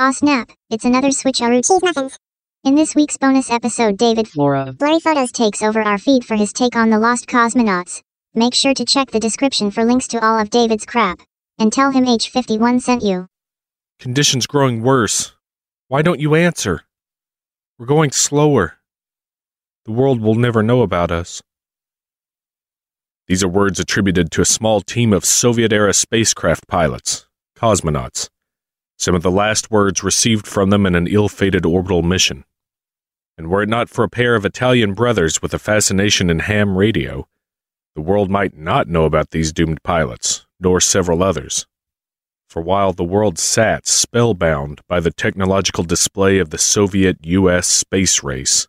Aw snap, it's another switcheroo cheese muffins. In this week's bonus episode, David Flora. Blurry Photos takes over our feed for his take on the lost cosmonauts. Make sure to check the description for links to all of David's crap. And tell him H51 sent you. Conditions growing worse. Why don't you answer? We're going slower. The world will never know about us. These are words attributed to a small team of Soviet era spacecraft pilots, cosmonauts. Some of the last words received from them in an ill fated orbital mission. And were it not for a pair of Italian brothers with a fascination in ham radio, the world might not know about these doomed pilots, nor several others. For while the world sat spellbound by the technological display of the Soviet US space race,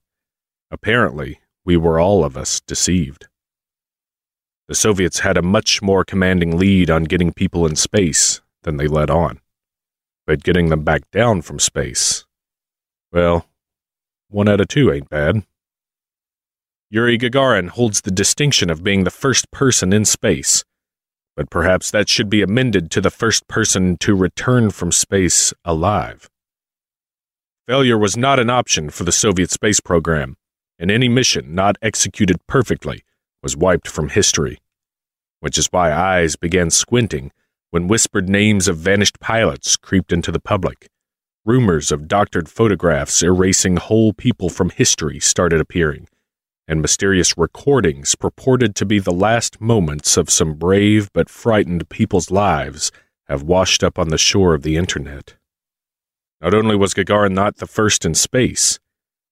apparently we were all of us deceived. The Soviets had a much more commanding lead on getting people in space than they let on. But getting them back down from space, well, one out of two ain't bad. Yuri Gagarin holds the distinction of being the first person in space, but perhaps that should be amended to the first person to return from space alive. Failure was not an option for the Soviet space program, and any mission not executed perfectly was wiped from history, which is why eyes began squinting when whispered names of vanished pilots creeped into the public. Rumors of doctored photographs erasing whole people from history started appearing, and mysterious recordings purported to be the last moments of some brave but frightened people's lives have washed up on the shore of the internet. Not only was Gagarin not the first in space,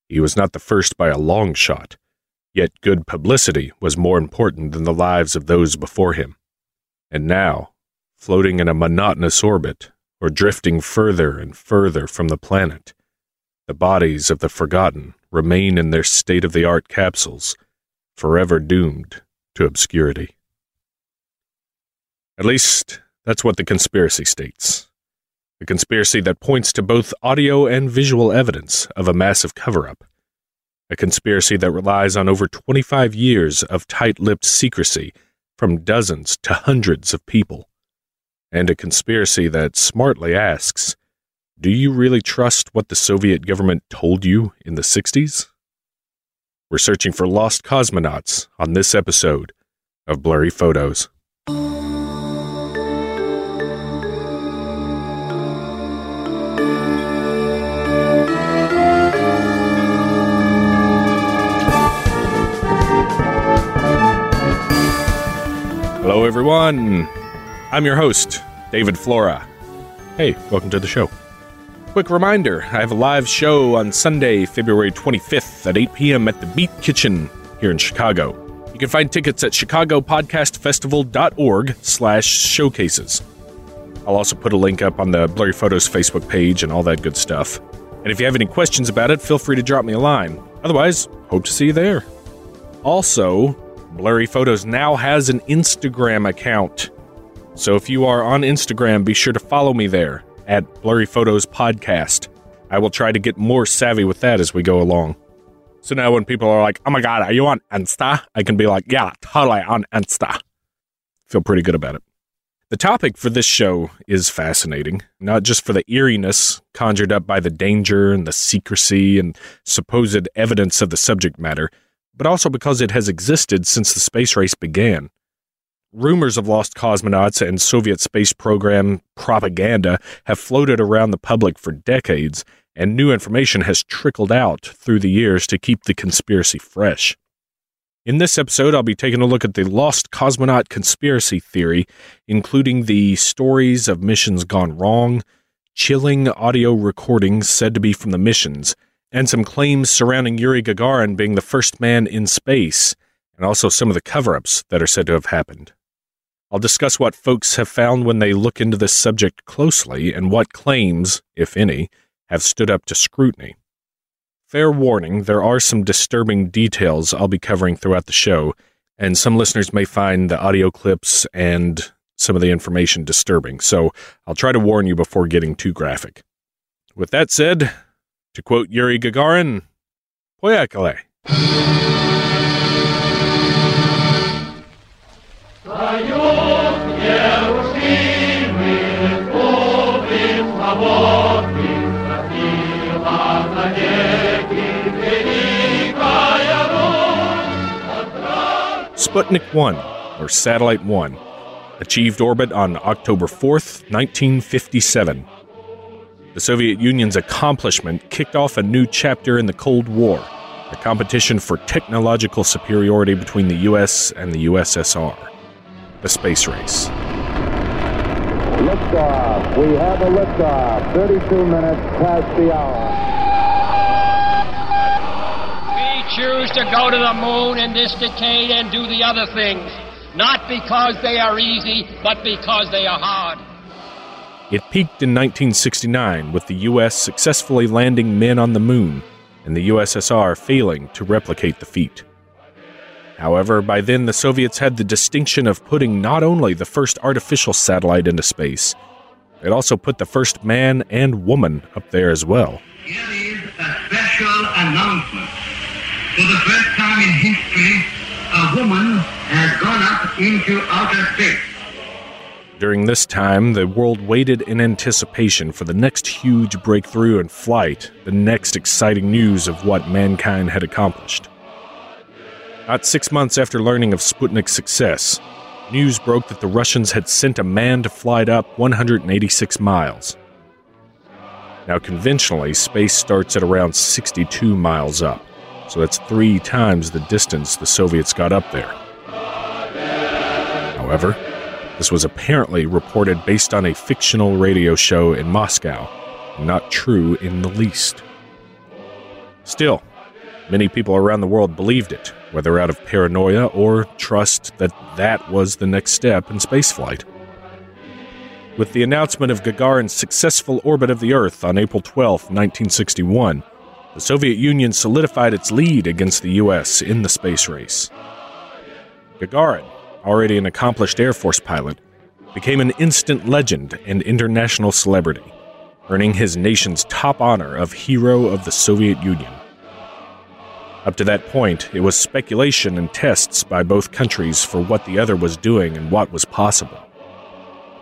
he was not the first by a long shot, yet good publicity was more important than the lives of those before him. And now, floating in a monotonous orbit, or drifting further and further from the planet, the bodies of the forgotten remain in their state of the art capsules, forever doomed to obscurity. At least, that's what the conspiracy states. A conspiracy that points to both audio and visual evidence of a massive cover up. A conspiracy that relies on over 25 years of tight lipped secrecy from dozens to hundreds of people. And a conspiracy that smartly asks Do you really trust what the Soviet government told you in the 60s? We're searching for lost cosmonauts on this episode of Blurry Photos. Hello, everyone. I'm your host, David Flora. Hey, welcome to the show. Quick reminder I have a live show on Sunday, February 25th at 8 p.m. at the Beat Kitchen here in Chicago. You can find tickets at chicagopodcastfestival.org slash showcases. I'll also put a link up on the Blurry Photos Facebook page and all that good stuff. And if you have any questions about it, feel free to drop me a line. Otherwise, hope to see you there. Also, Blurry Photos now has an Instagram account. So if you are on Instagram, be sure to follow me there at Blurry Photos Podcast. I will try to get more savvy with that as we go along. So now when people are like, oh my God, are you on Insta? I can be like, yeah, totally on Insta. Feel pretty good about it. The topic for this show is fascinating, not just for the eeriness conjured up by the danger and the secrecy and supposed evidence of the subject matter, but also because it has existed since the space race began. Rumors of lost cosmonauts and Soviet space program propaganda have floated around the public for decades, and new information has trickled out through the years to keep the conspiracy fresh. In this episode, I'll be taking a look at the lost cosmonaut conspiracy theory, including the stories of missions gone wrong, chilling audio recordings said to be from the missions, and some claims surrounding Yuri Gagarin being the first man in space, and also some of the cover ups that are said to have happened. I'll discuss what folks have found when they look into this subject closely and what claims, if any, have stood up to scrutiny. Fair warning, there are some disturbing details I'll be covering throughout the show, and some listeners may find the audio clips and some of the information disturbing, so I'll try to warn you before getting too graphic. With that said, to quote Yuri Gagarin, Poyekhali. Sputnik 1, or Satellite 1, achieved orbit on October 4th, 1957. The Soviet Union's accomplishment kicked off a new chapter in the Cold War, a competition for technological superiority between the US and the USSR, the space race. Liftoff. We have a liftoff. 32 minutes past the hour. We choose to go to the moon in this decade and do the other things, not because they are easy, but because they are hard. It peaked in 1969 with the US successfully landing men on the moon and the USSR failing to replicate the feat. However, by then the Soviets had the distinction of putting not only the first artificial satellite into space, it also put the first man and woman up there as well. Here is a special announcement. For the first time in history, a woman has gone up into outer space. During this time, the world waited in anticipation for the next huge breakthrough in flight, the next exciting news of what mankind had accomplished. Not six months after learning of Sputnik's success, news broke that the Russians had sent a man to fly it up 186 miles. Now, conventionally, space starts at around 62 miles up, so that's three times the distance the Soviets got up there. However, this was apparently reported based on a fictional radio show in Moscow, not true in the least. Still, many people around the world believed it, whether out of paranoia or trust that that was the next step in spaceflight. With the announcement of Gagarin's successful orbit of the Earth on April 12, 1961, the Soviet Union solidified its lead against the U.S. in the space race. Gagarin, already an accomplished Air Force pilot, became an instant legend and international celebrity, earning his nation's top honor of Hero of the Soviet Union. Up to that point, it was speculation and tests by both countries for what the other was doing and what was possible.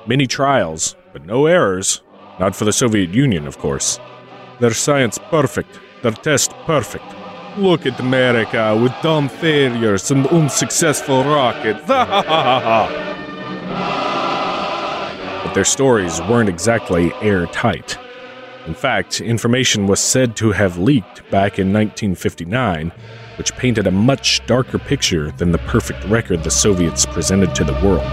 Many trials, but no errors. Not for the Soviet Union, of course. Their science perfect, their test perfect. Look at America with dumb failures and unsuccessful rockets. but their stories weren't exactly airtight. In fact, information was said to have leaked back in 1959, which painted a much darker picture than the perfect record the Soviets presented to the world.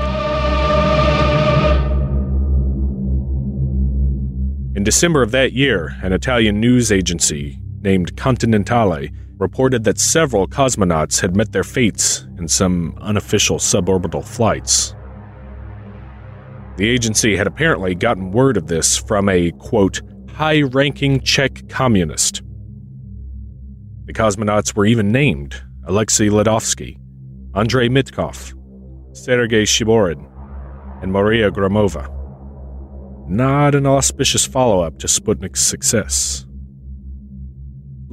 In December of that year, an Italian news agency named Continentale reported that several cosmonauts had met their fates in some unofficial suborbital flights. The agency had apparently gotten word of this from a, quote, high ranking Czech communist. The cosmonauts were even named Alexei Ledovsky, Andrei Mitkov, Sergei Shiborin, and Maria Gromova. Not an auspicious follow up to Sputnik's success.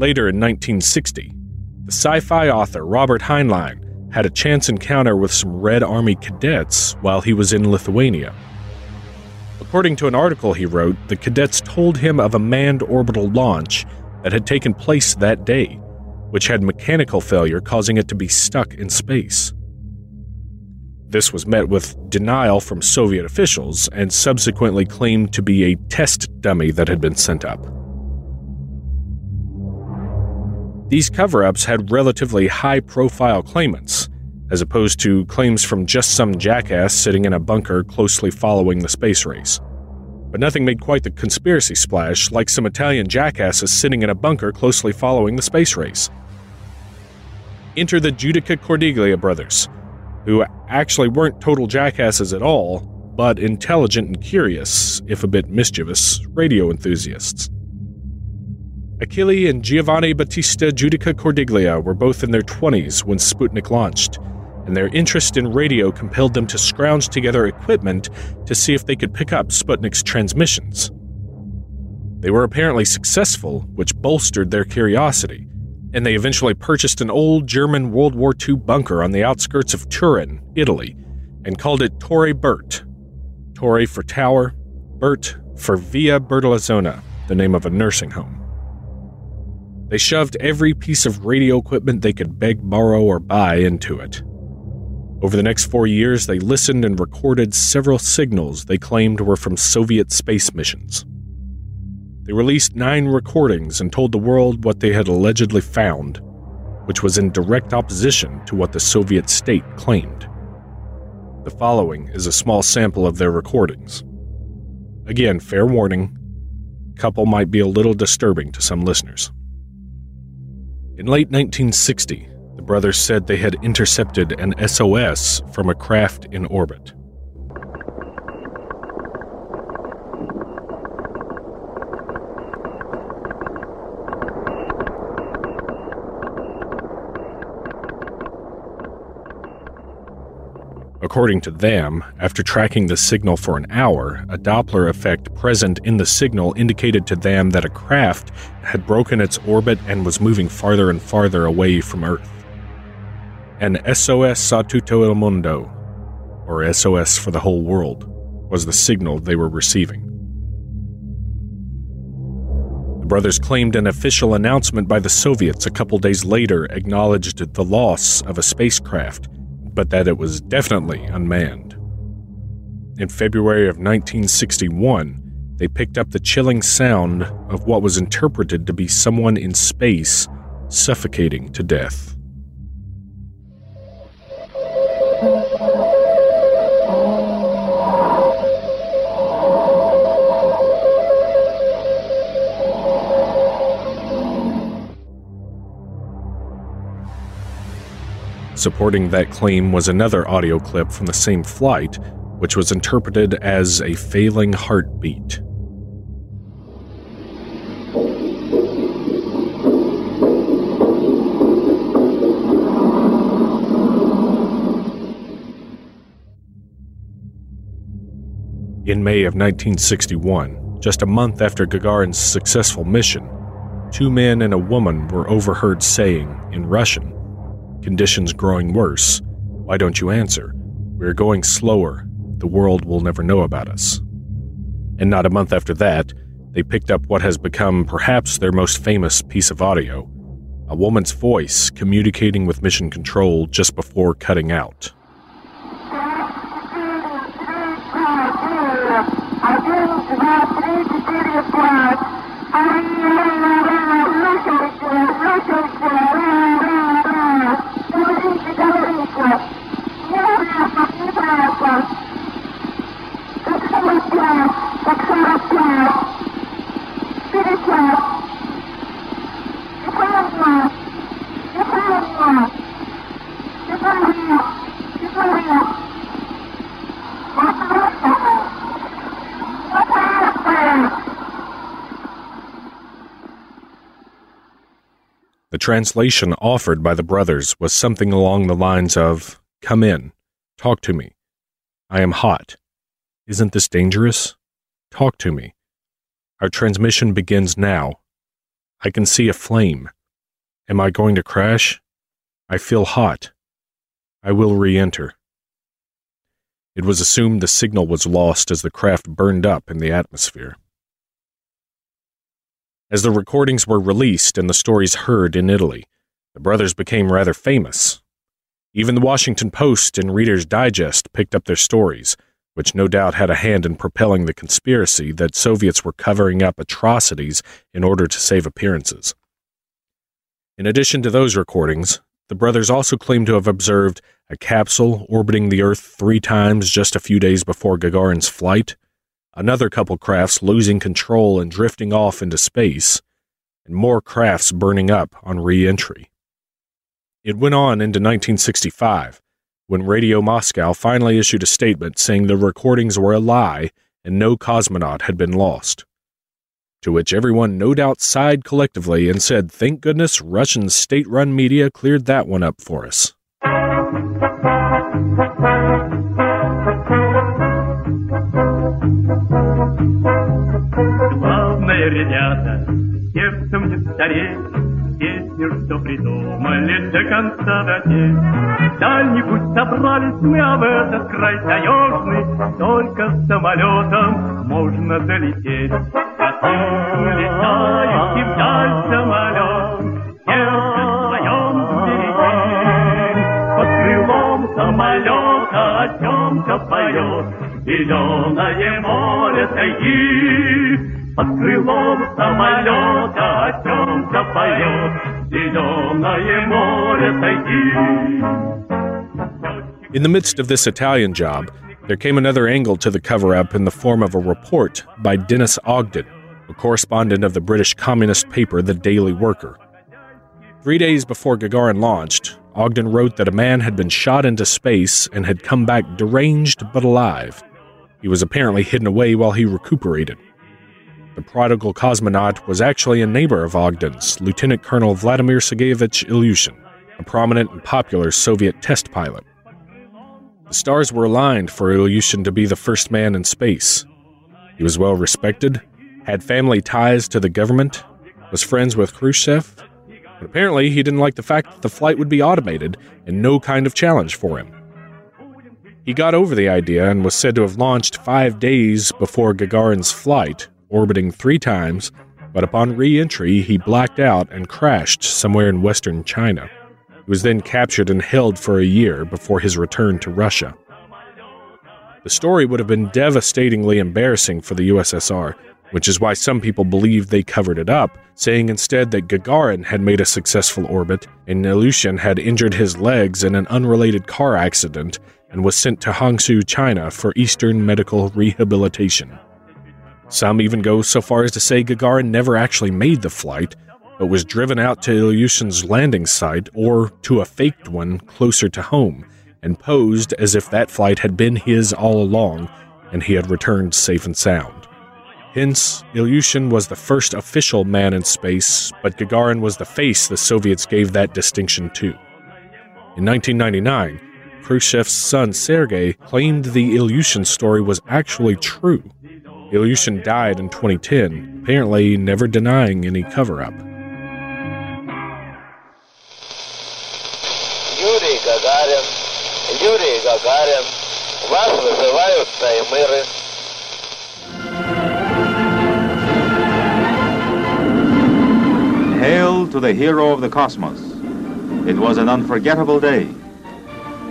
Later in 1960, the sci fi author Robert Heinlein had a chance encounter with some Red Army cadets while he was in Lithuania. According to an article he wrote, the cadets told him of a manned orbital launch that had taken place that day, which had mechanical failure causing it to be stuck in space. This was met with denial from Soviet officials and subsequently claimed to be a test dummy that had been sent up. These cover ups had relatively high profile claimants, as opposed to claims from just some jackass sitting in a bunker closely following the space race. But nothing made quite the conspiracy splash like some Italian jackasses sitting in a bunker closely following the space race. Enter the Judica Cordiglia brothers, who actually weren't total jackasses at all, but intelligent and curious, if a bit mischievous, radio enthusiasts. Achille and Giovanni Battista Judica Cordiglia were both in their 20s when Sputnik launched, and their interest in radio compelled them to scrounge together equipment to see if they could pick up Sputnik's transmissions. They were apparently successful, which bolstered their curiosity, and they eventually purchased an old German World War II bunker on the outskirts of Turin, Italy, and called it Torre Bert. Torre for tower, Bert for Via Bertolazzona, the name of a nursing home. They shoved every piece of radio equipment they could beg, borrow, or buy into it. Over the next four years, they listened and recorded several signals they claimed were from Soviet space missions. They released nine recordings and told the world what they had allegedly found, which was in direct opposition to what the Soviet state claimed. The following is a small sample of their recordings. Again, fair warning, couple might be a little disturbing to some listeners. In late 1960, the brothers said they had intercepted an SOS from a craft in orbit. According to them, after tracking the signal for an hour, a Doppler effect present in the signal indicated to them that a craft had broken its orbit and was moving farther and farther away from Earth. An SOS a tutto il mondo, or SOS for the whole world, was the signal they were receiving. The brothers claimed an official announcement by the Soviets a couple days later acknowledged the loss of a spacecraft but that it was definitely unmanned. In February of 1961, they picked up the chilling sound of what was interpreted to be someone in space suffocating to death. Supporting that claim was another audio clip from the same flight, which was interpreted as a failing heartbeat. In May of 1961, just a month after Gagarin's successful mission, two men and a woman were overheard saying, in Russian, Conditions growing worse. Why don't you answer? We're going slower. The world will never know about us. And not a month after that, they picked up what has become perhaps their most famous piece of audio a woman's voice communicating with Mission Control just before cutting out. The translation offered by the brothers was something along the lines of Come in, talk to me. I am hot. Isn't this dangerous? Talk to me. Our transmission begins now. I can see a flame. Am I going to crash? I feel hot. I will re enter. It was assumed the signal was lost as the craft burned up in the atmosphere. As the recordings were released and the stories heard in Italy, the brothers became rather famous. Even the Washington Post and Reader's Digest picked up their stories, which no doubt had a hand in propelling the conspiracy that Soviets were covering up atrocities in order to save appearances. In addition to those recordings, the brothers also claim to have observed a capsule orbiting the Earth three times just a few days before Gagarin's flight another couple crafts losing control and drifting off into space, and more crafts burning up on re entry. It went on into 1965, when Radio Moscow finally issued a statement saying the recordings were a lie and no cosmonaut had been lost. To which everyone no doubt sighed collectively and said, Thank goodness Russian state run media cleared that one up for us. Ребята, сердцем не стареть, песню, что придумали до конца дотеть. Дальний путь собрались мы, а в этот край таежный Только самолетом можно долететь. Как улетающий вдаль самолет, сердце своем береги. Под крылом самолета о чем-то поет Зеленое море тайги. Под крылом самолета о чем-то поет Зеленое море тайги. In the midst of this Italian job, there came another angle to the cover up in the form of a report by Dennis Ogden, a correspondent of the British communist paper The Daily Worker. Three days before Gagarin launched, Ogden wrote that a man had been shot into space and had come back deranged but alive. He was apparently hidden away while he recuperated. The prodigal cosmonaut was actually a neighbor of Ogden's, Lieutenant Colonel Vladimir Sergeyevich Ilyushin, a prominent and popular Soviet test pilot. The stars were aligned for Ilyushin to be the first man in space. He was well respected, had family ties to the government, was friends with Khrushchev, but apparently he didn't like the fact that the flight would be automated and no kind of challenge for him. He got over the idea and was said to have launched five days before Gagarin's flight, orbiting three times, but upon re entry, he blacked out and crashed somewhere in western China. He was then captured and held for a year before his return to Russia. The story would have been devastatingly embarrassing for the USSR, which is why some people believe they covered it up, saying instead that Gagarin had made a successful orbit and Ilyushin had injured his legs in an unrelated car accident and was sent to Hangzhou, China for Eastern medical rehabilitation. Some even go so far as to say Gagarin never actually made the flight, but was driven out to Ilyushin's landing site or to a faked one closer to home and posed as if that flight had been his all along and he had returned safe and sound. Hence, Ilyushin was the first official man in space, but Gagarin was the face the Soviets gave that distinction to. In 1999, Khrushchev's son Sergei claimed the Ilyushin story was actually true. Ilyushin died in 2010, apparently never denying any cover up. Юрий Гагарин, Юрий Гагарин, вас вызывают таймыры. Hail to the hero of the cosmos. It was an unforgettable day.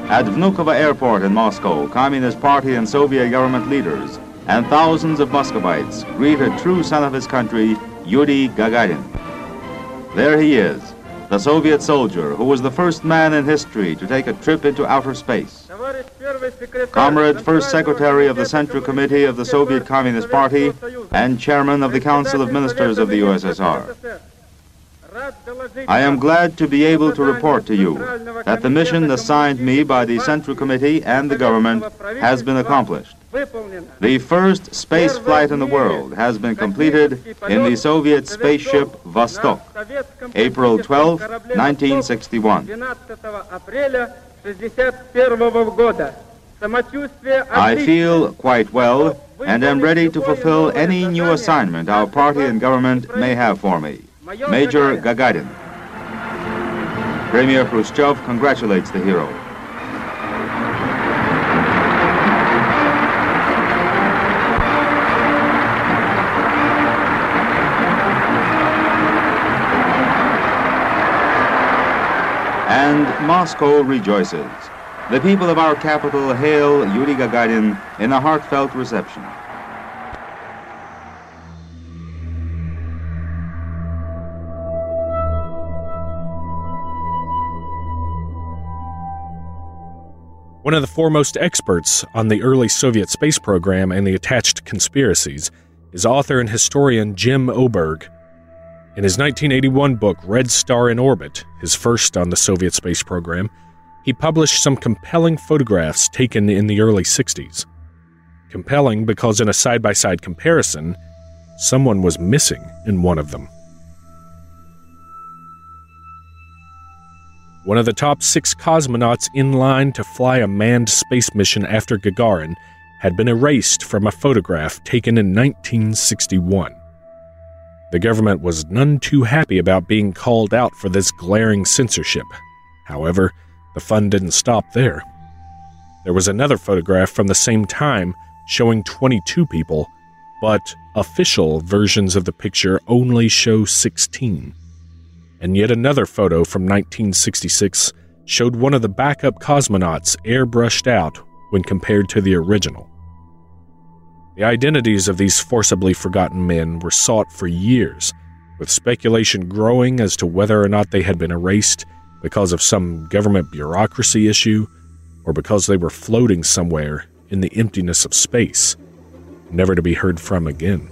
At Vnukovo Airport in Moscow, Communist Party and Soviet government leaders and thousands of Muscovites greet a true son of his country, Yuri Gagarin. There he is, the Soviet soldier who was the first man in history to take a trip into outer space. Comrade First Secretary of the Central Committee of the Soviet Communist Party and Chairman of the Council of Ministers of the USSR. I am glad to be able to report to you that the mission assigned me by the Central Committee and the government has been accomplished. The first space flight in the world has been completed in the Soviet spaceship Vostok, April 12, 1961. I feel quite well and am ready to fulfill any new assignment our party and government may have for me. Major Gagarin. Premier Khrushchev congratulates the hero. Moscow rejoices. The people of our capital hail Yuri Gagarin in a heartfelt reception. One of the foremost experts on the early Soviet space program and the attached conspiracies is author and historian Jim Oberg. In his 1981 book Red Star in Orbit, his first on the Soviet space program, he published some compelling photographs taken in the early 60s. Compelling because, in a side by side comparison, someone was missing in one of them. One of the top six cosmonauts in line to fly a manned space mission after Gagarin had been erased from a photograph taken in 1961. The government was none too happy about being called out for this glaring censorship. However, the fun didn't stop there. There was another photograph from the same time showing 22 people, but official versions of the picture only show 16. And yet another photo from 1966 showed one of the backup cosmonauts airbrushed out when compared to the original. The identities of these forcibly forgotten men were sought for years, with speculation growing as to whether or not they had been erased because of some government bureaucracy issue or because they were floating somewhere in the emptiness of space, never to be heard from again.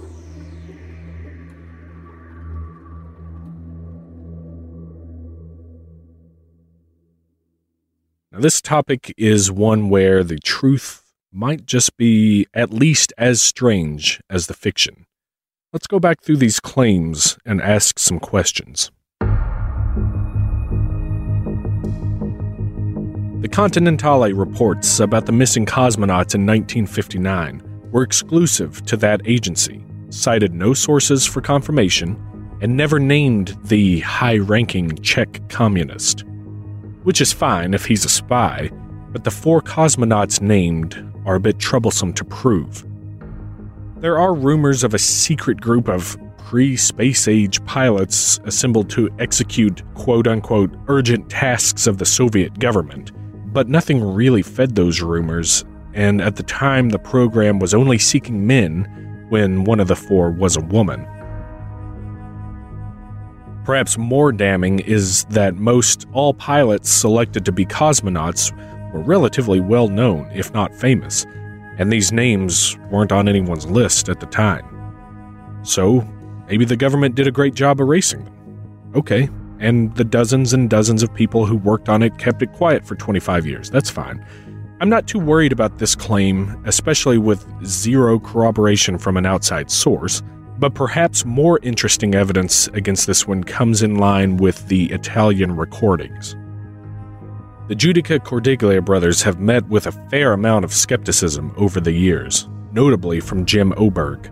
Now, this topic is one where the truth might just be at least as strange as the fiction. Let's go back through these claims and ask some questions. The Continentale reports about the missing cosmonauts in 1959 were exclusive to that agency, cited no sources for confirmation, and never named the high ranking Czech communist. Which is fine if he's a spy, but the four cosmonauts named are a bit troublesome to prove. There are rumors of a secret group of pre space age pilots assembled to execute quote unquote urgent tasks of the Soviet government, but nothing really fed those rumors, and at the time the program was only seeking men when one of the four was a woman. Perhaps more damning is that most all pilots selected to be cosmonauts were relatively well known, if not famous, and these names weren't on anyone's list at the time. So, maybe the government did a great job erasing them. Okay, and the dozens and dozens of people who worked on it kept it quiet for 25 years. That's fine. I'm not too worried about this claim, especially with zero corroboration from an outside source, but perhaps more interesting evidence against this one comes in line with the Italian recordings. The Judica Cordiglia brothers have met with a fair amount of skepticism over the years, notably from Jim Oberg.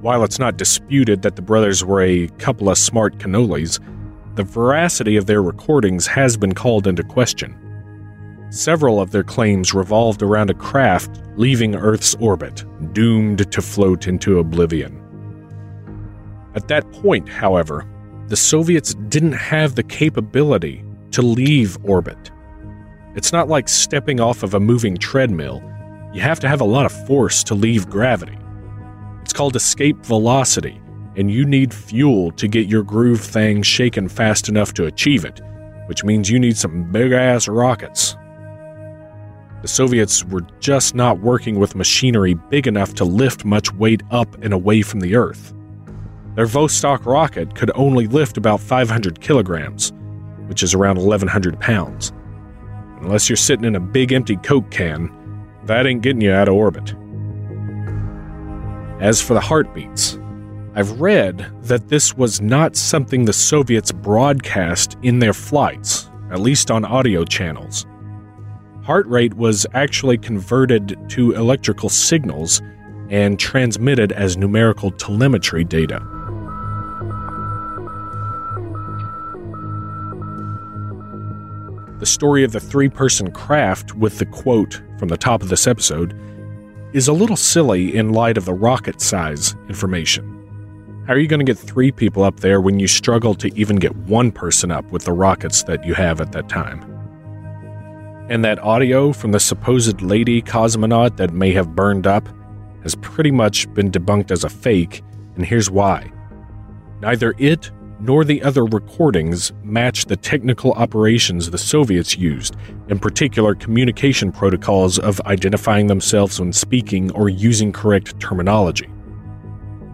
While it's not disputed that the brothers were a couple of smart cannolis, the veracity of their recordings has been called into question. Several of their claims revolved around a craft leaving Earth's orbit, doomed to float into oblivion. At that point, however, the Soviets didn't have the capability to leave orbit. It's not like stepping off of a moving treadmill. You have to have a lot of force to leave gravity. It's called escape velocity, and you need fuel to get your groove thing shaken fast enough to achieve it, which means you need some big ass rockets. The Soviets were just not working with machinery big enough to lift much weight up and away from the Earth. Their Vostok rocket could only lift about 500 kilograms, which is around 1,100 pounds. Unless you're sitting in a big empty Coke can, that ain't getting you out of orbit. As for the heartbeats, I've read that this was not something the Soviets broadcast in their flights, at least on audio channels. Heart rate was actually converted to electrical signals and transmitted as numerical telemetry data. The story of the three person craft with the quote from the top of this episode is a little silly in light of the rocket size information. How are you going to get three people up there when you struggle to even get one person up with the rockets that you have at that time? And that audio from the supposed lady cosmonaut that may have burned up has pretty much been debunked as a fake, and here's why. Neither it nor the other recordings match the technical operations the Soviets used, in particular communication protocols of identifying themselves when speaking or using correct terminology.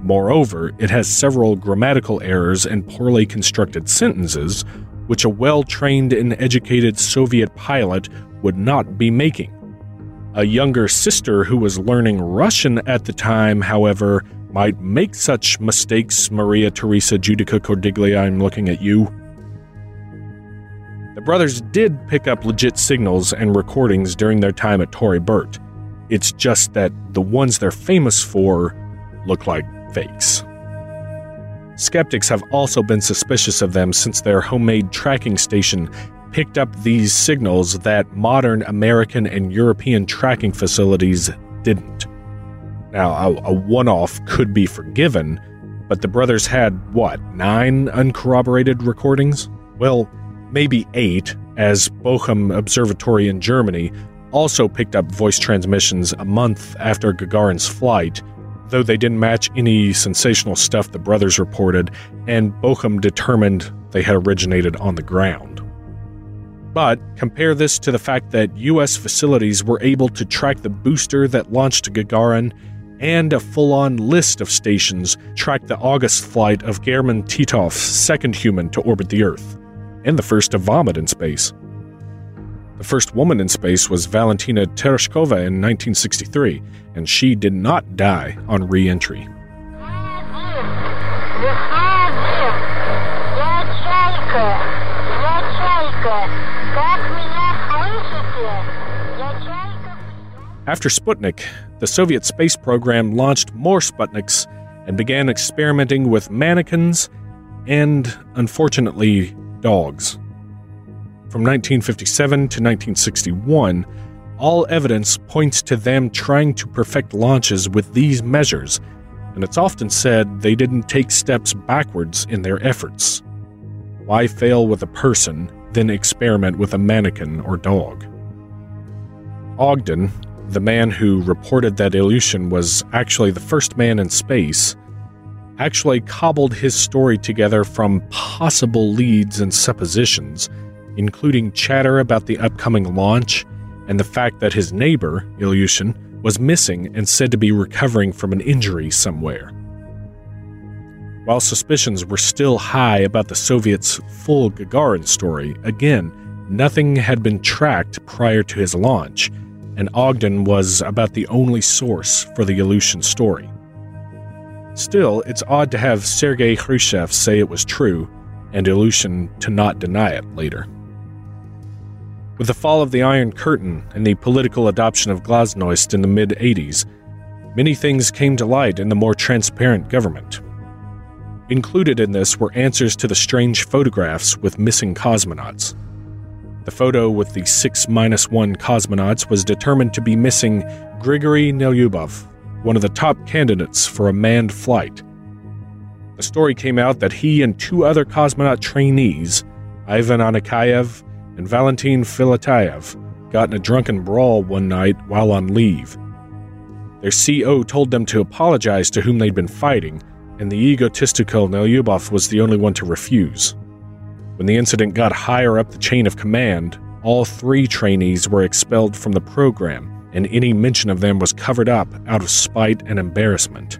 Moreover, it has several grammatical errors and poorly constructed sentences, which a well trained and educated Soviet pilot would not be making. A younger sister who was learning Russian at the time, however, might make such mistakes. Maria Teresa Judica Cordiglia, I'm looking at you. The brothers did pick up legit signals and recordings during their time at Torre Bert. It's just that the ones they're famous for look like fakes. Skeptics have also been suspicious of them since their homemade tracking station picked up these signals that modern American and European tracking facilities didn't. Now, a, a one off could be forgiven, but the brothers had, what, nine uncorroborated recordings? Well, maybe eight, as Bochum Observatory in Germany also picked up voice transmissions a month after Gagarin's flight, though they didn't match any sensational stuff the brothers reported, and Bochum determined they had originated on the ground. But compare this to the fact that US facilities were able to track the booster that launched Gagarin, and a full on list of stations tracked the August flight of German Titov's second human to orbit the Earth, and the first to vomit in space. The first woman in space was Valentina Tereshkova in 1963, and she did not die on re entry. After Sputnik, the Soviet space program launched more Sputniks and began experimenting with mannequins and, unfortunately, dogs. From 1957 to 1961, all evidence points to them trying to perfect launches with these measures, and it's often said they didn't take steps backwards in their efforts. Why fail with a person, then experiment with a mannequin or dog? Ogden, the man who reported that Ilyushin was actually the first man in space, actually cobbled his story together from possible leads and suppositions, including chatter about the upcoming launch and the fact that his neighbor, Ilyushin, was missing and said to be recovering from an injury somewhere. While suspicions were still high about the Soviets' full Gagarin story, again, nothing had been tracked prior to his launch, and Ogden was about the only source for the Ilyushin story. Still, it's odd to have Sergei Khrushchev say it was true, and Ilyushin to not deny it later. With the fall of the Iron Curtain and the political adoption of glasnost in the mid 80s, many things came to light in the more transparent government. Included in this were answers to the strange photographs with missing cosmonauts. The photo with the 6 minus 1 cosmonauts was determined to be missing Grigory Nelyubov, one of the top candidates for a manned flight. The story came out that he and two other cosmonaut trainees, Ivan Anikayev and Valentin Filatayev, got in a drunken brawl one night while on leave. Their CO told them to apologize to whom they'd been fighting, and the egotistical Nelyubov was the only one to refuse. When the incident got higher up the chain of command, all three trainees were expelled from the program, and any mention of them was covered up out of spite and embarrassment.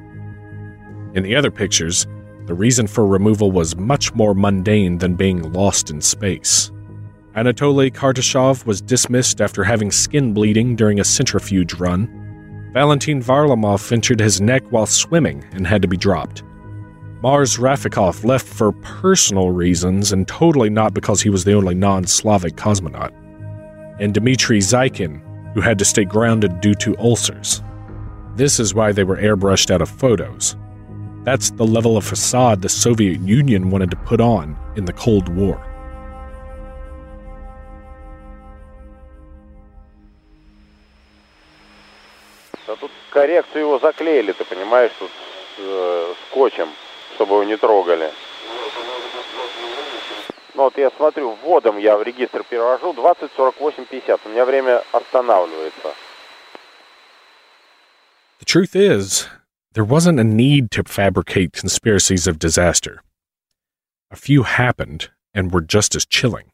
In the other pictures, the reason for removal was much more mundane than being lost in space. Anatoly Kartashov was dismissed after having skin bleeding during a centrifuge run. Valentin Varlamov injured his neck while swimming and had to be dropped. Mars Rafikov left for personal reasons and totally not because he was the only non Slavic cosmonaut. And Dmitry Zaykin, who had to stay grounded due to ulcers. This is why they were airbrushed out of photos. That's the level of facade the Soviet Union wanted to put on in the Cold War. тут коррекцию его заклеили, ты понимаешь, тут э, скотчем. чтобы его не трогали. Ну вот я смотрю, вводом я в регистр перевожу 20, 48, 50. У меня время останавливается. The truth is, there wasn't a need to fabricate conspiracies of disaster. A few happened and were just as chilling.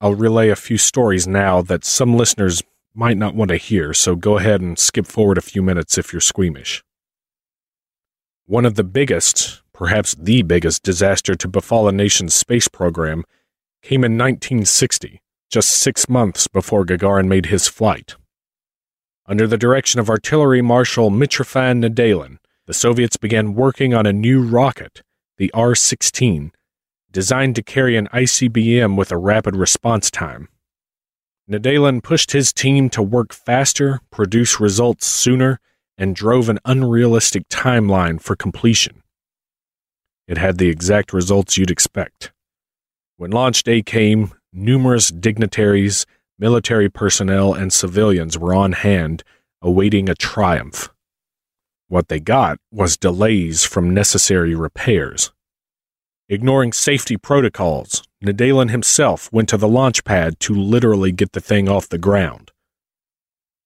I'll relay a few stories now that some listeners might not want to hear, so go ahead and skip forward a few minutes if you're squeamish. One of the biggest perhaps the biggest disaster to befall a nation's space program, came in 1960, just six months before Gagarin made his flight. Under the direction of Artillery Marshal Mitrofan Nedelin, the Soviets began working on a new rocket, the R 16, designed to carry an ICBM with a rapid response time. Nedelin pushed his team to work faster, produce results sooner, and drove an unrealistic timeline for completion. It had the exact results you'd expect. When launch day came, numerous dignitaries, military personnel, and civilians were on hand, awaiting a triumph. What they got was delays from necessary repairs. Ignoring safety protocols, Nedelin himself went to the launch pad to literally get the thing off the ground.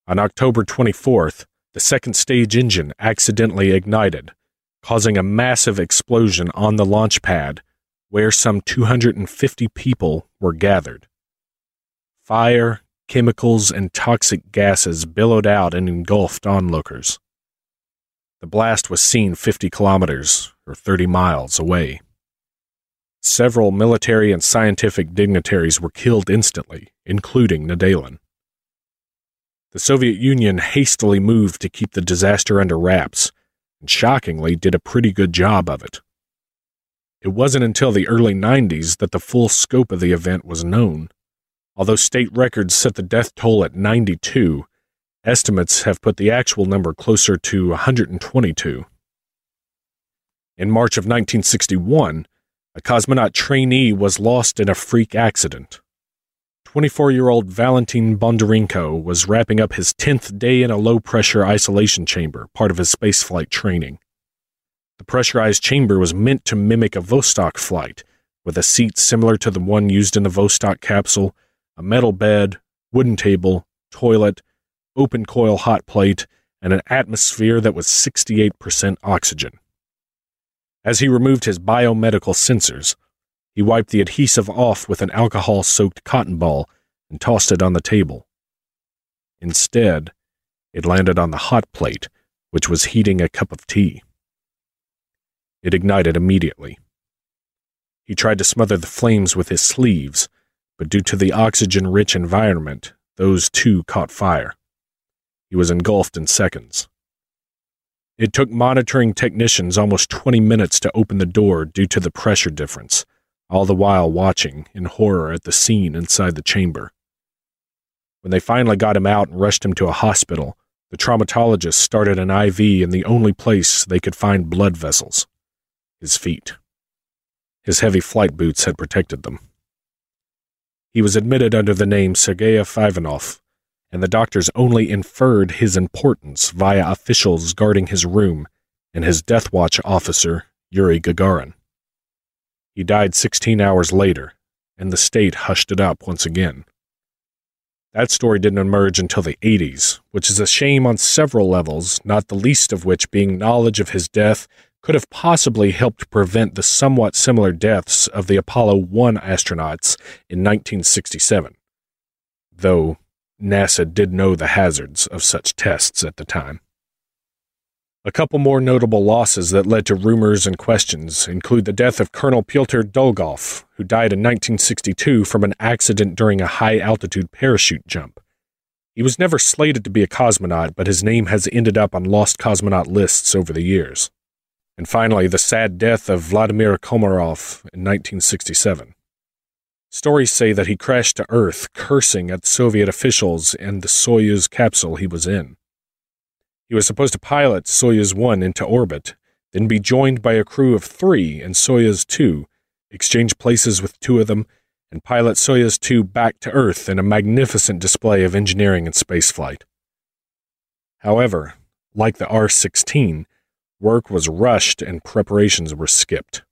On October 24th, the second stage engine accidentally ignited, causing a massive explosion on the launch pad where some 250 people were gathered. Fire, chemicals, and toxic gases billowed out and engulfed onlookers. The blast was seen 50 kilometers or 30 miles away. Several military and scientific dignitaries were killed instantly, including Nedelin. The Soviet Union hastily moved to keep the disaster under wraps, and shockingly did a pretty good job of it. It wasn't until the early 90s that the full scope of the event was known. Although state records set the death toll at 92, estimates have put the actual number closer to 122. In March of 1961, a cosmonaut trainee was lost in a freak accident. 24 year old Valentin Bondarenko was wrapping up his 10th day in a low pressure isolation chamber, part of his spaceflight training. The pressurized chamber was meant to mimic a Vostok flight, with a seat similar to the one used in the Vostok capsule, a metal bed, wooden table, toilet, open coil hot plate, and an atmosphere that was 68% oxygen. As he removed his biomedical sensors, he wiped the adhesive off with an alcohol soaked cotton ball and tossed it on the table. Instead, it landed on the hot plate, which was heating a cup of tea. It ignited immediately. He tried to smother the flames with his sleeves, but due to the oxygen rich environment, those too caught fire. He was engulfed in seconds. It took monitoring technicians almost 20 minutes to open the door due to the pressure difference, all the while watching in horror at the scene inside the chamber. When they finally got him out and rushed him to a hospital, the traumatologist started an IV in the only place they could find blood vessels his feet. His heavy flight boots had protected them. He was admitted under the name Sergei Ivanov and the doctors only inferred his importance via officials guarding his room and his death watch officer, Yuri Gagarin. He died 16 hours later, and the state hushed it up once again. That story didn't emerge until the 80s, which is a shame on several levels, not the least of which being knowledge of his death could have possibly helped prevent the somewhat similar deaths of the Apollo 1 astronauts in 1967. Though NASA did know the hazards of such tests at the time. A couple more notable losses that led to rumors and questions include the death of Colonel Pyotr Dolgov, who died in 1962 from an accident during a high altitude parachute jump. He was never slated to be a cosmonaut, but his name has ended up on lost cosmonaut lists over the years. And finally, the sad death of Vladimir Komarov in 1967. Stories say that he crashed to Earth, cursing at Soviet officials and the Soyuz capsule he was in. He was supposed to pilot Soyuz 1 into orbit, then be joined by a crew of three in Soyuz 2, exchange places with two of them, and pilot Soyuz 2 back to Earth in a magnificent display of engineering and spaceflight. However, like the R 16, work was rushed and preparations were skipped.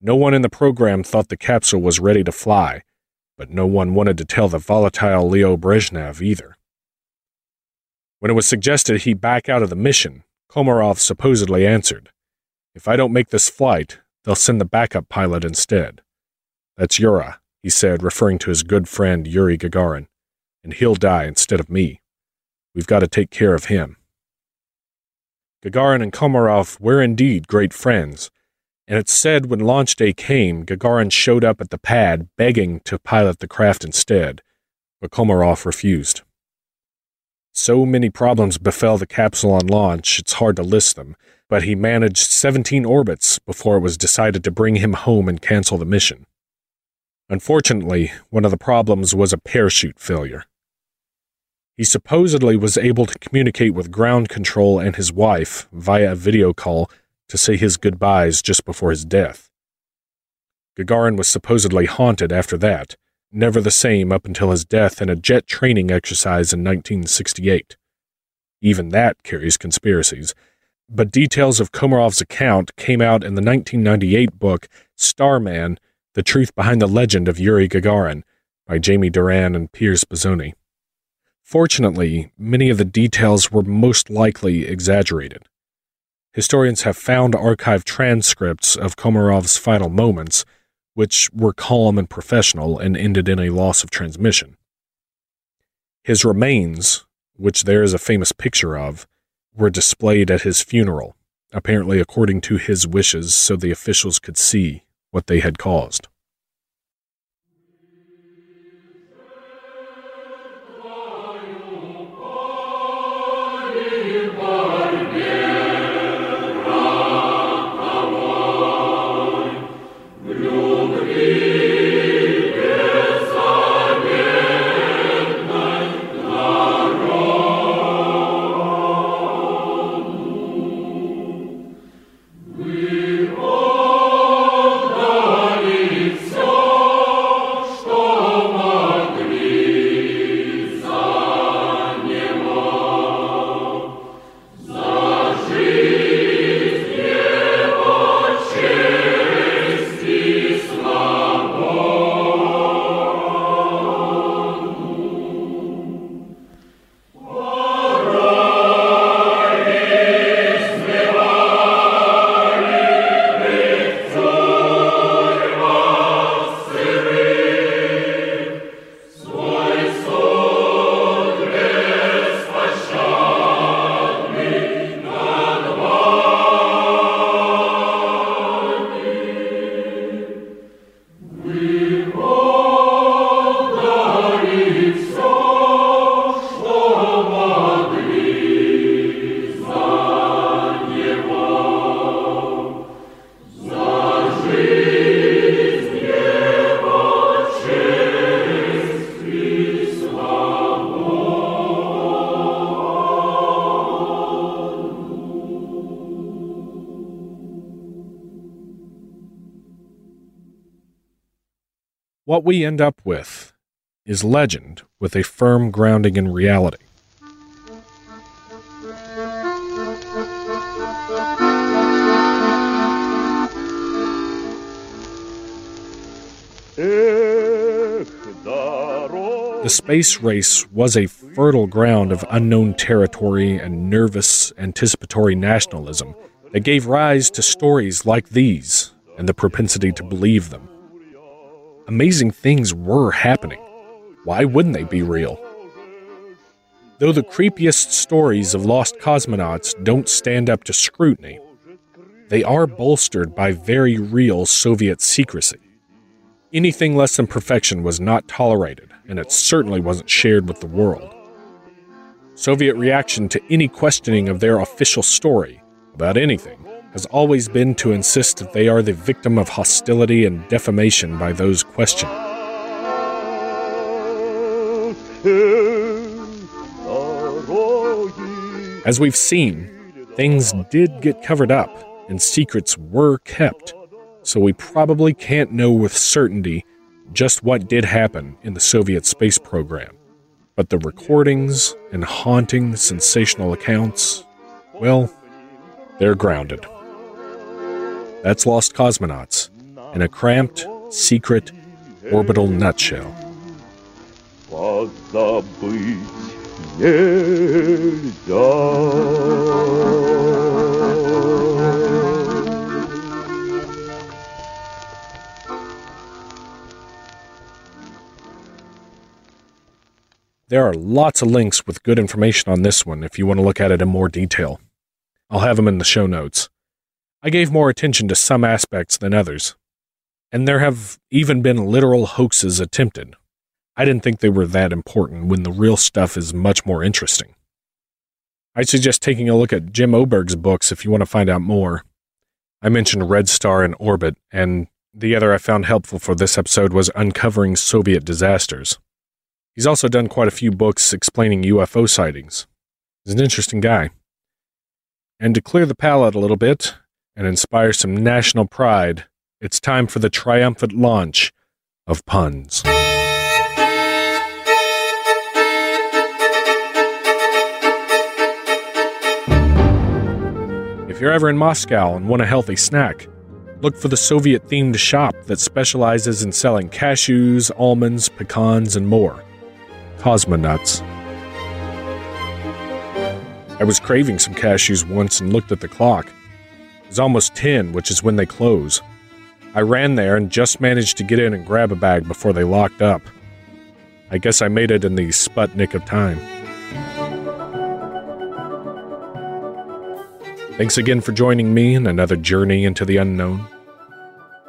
No one in the program thought the capsule was ready to fly, but no one wanted to tell the volatile Leo Brezhnev either. When it was suggested he back out of the mission, Komarov supposedly answered, If I don't make this flight, they'll send the backup pilot instead. That's Yura, he said, referring to his good friend Yuri Gagarin, and he'll die instead of me. We've got to take care of him. Gagarin and Komarov were indeed great friends, And it's said when launch day came, Gagarin showed up at the pad begging to pilot the craft instead, but Komarov refused. So many problems befell the capsule on launch, it's hard to list them, but he managed 17 orbits before it was decided to bring him home and cancel the mission. Unfortunately, one of the problems was a parachute failure. He supposedly was able to communicate with ground control and his wife via a video call to say his goodbyes just before his death. Gagarin was supposedly haunted after that, never the same up until his death in a jet training exercise in 1968. Even that carries conspiracies, but details of Komarov's account came out in the 1998 book Starman The Truth Behind the Legend of Yuri Gagarin by Jamie Doran and Piers Bizony. Fortunately, many of the details were most likely exaggerated. Historians have found archived transcripts of Komarov's final moments, which were calm and professional and ended in a loss of transmission. His remains, which there is a famous picture of, were displayed at his funeral, apparently according to his wishes so the officials could see what they had caused. We end up with is legend with a firm grounding in reality. The space race was a fertile ground of unknown territory and nervous, anticipatory nationalism that gave rise to stories like these and the propensity to believe them amazing things were happening. Why wouldn't they be real? Though the creepiest stories of lost cosmonauts don't stand up to scrutiny, they are bolstered by very real Soviet secrecy. Anything less than perfection was not tolerated, and it certainly wasn't shared with the world. Soviet reaction to any questioning of their official story about anything has always been to insist that they are the victim of hostility and defamation by those questioned. As we've seen, things did get covered up and secrets were kept, so we probably can't know with certainty just what did happen in the Soviet space program. But the recordings and haunting, sensational accounts, well, they're grounded. That's Lost Cosmonauts in a cramped, secret, orbital nutshell. There are lots of links with good information on this one if you want to look at it in more detail. I'll have them in the show notes. I gave more attention to some aspects than others, and there have even been literal hoaxes attempted. I didn't think they were that important when the real stuff is much more interesting. I'd suggest taking a look at Jim Oberg's books if you want to find out more. I mentioned Red Star in Orbit, and the other I found helpful for this episode was Uncovering Soviet Disasters. He's also done quite a few books explaining UFO sightings. He's an interesting guy. And to clear the palate a little bit and inspire some national pride, it's time for the triumphant launch of puns. If you're ever in Moscow and want a healthy snack, look for the Soviet themed shop that specializes in selling cashews, almonds, pecans, and more. Cosmonauts. I was craving some cashews once and looked at the clock. It was almost 10, which is when they close. I ran there and just managed to get in and grab a bag before they locked up. I guess I made it in the Sputnik of time. Thanks again for joining me in another journey into the unknown.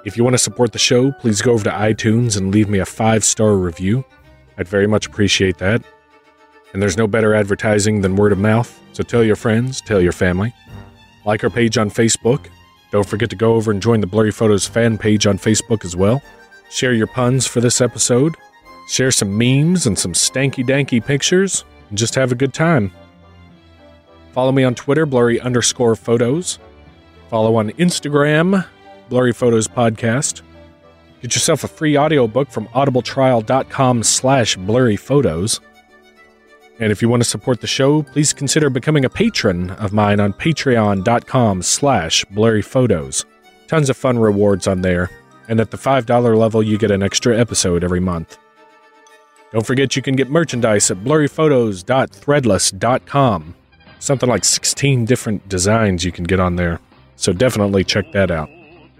If you want to support the show, please go over to iTunes and leave me a five star review. I'd very much appreciate that. And there's no better advertising than word of mouth, so tell your friends, tell your family. Like our page on Facebook. Don't forget to go over and join the Blurry Photos fan page on Facebook as well. Share your puns for this episode. Share some memes and some stanky danky pictures, and just have a good time. Follow me on Twitter, blurry underscore photos. Follow on Instagram, Blurry Photos Podcast. Get yourself a free audiobook from audibletrial.com slash blurry photos. And if you want to support the show, please consider becoming a patron of mine on patreon.com slash blurry photos. Tons of fun rewards on there. And at the $5 level, you get an extra episode every month. Don't forget you can get merchandise at blurryphotos.threadless.com something like 16 different designs you can get on there. So definitely check that out.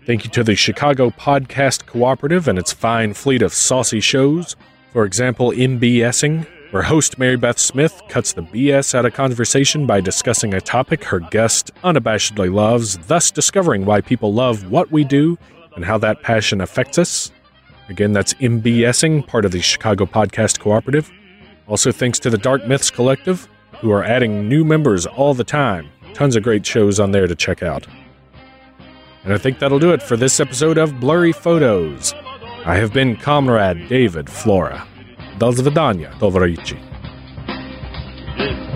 Thank you to the Chicago Podcast Cooperative and its fine fleet of saucy shows. For example, MBSing, where host Mary Beth Smith cuts the BS out of conversation by discussing a topic her guest unabashedly loves, thus discovering why people love what we do and how that passion affects us. Again, that's MBSing, part of the Chicago Podcast Cooperative. Also, thanks to the Dark Myths Collective, who are adding new members all the time. Tons of great shows on there to check out. And I think that'll do it for this episode of Blurry Photos. I have been Comrade David Flora. До свидания, товарищи.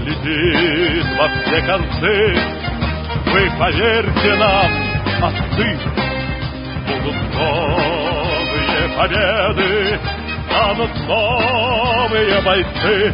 летит во все концы. Вы поверьте нам, отцы, будут новые победы, станут новые бойцы.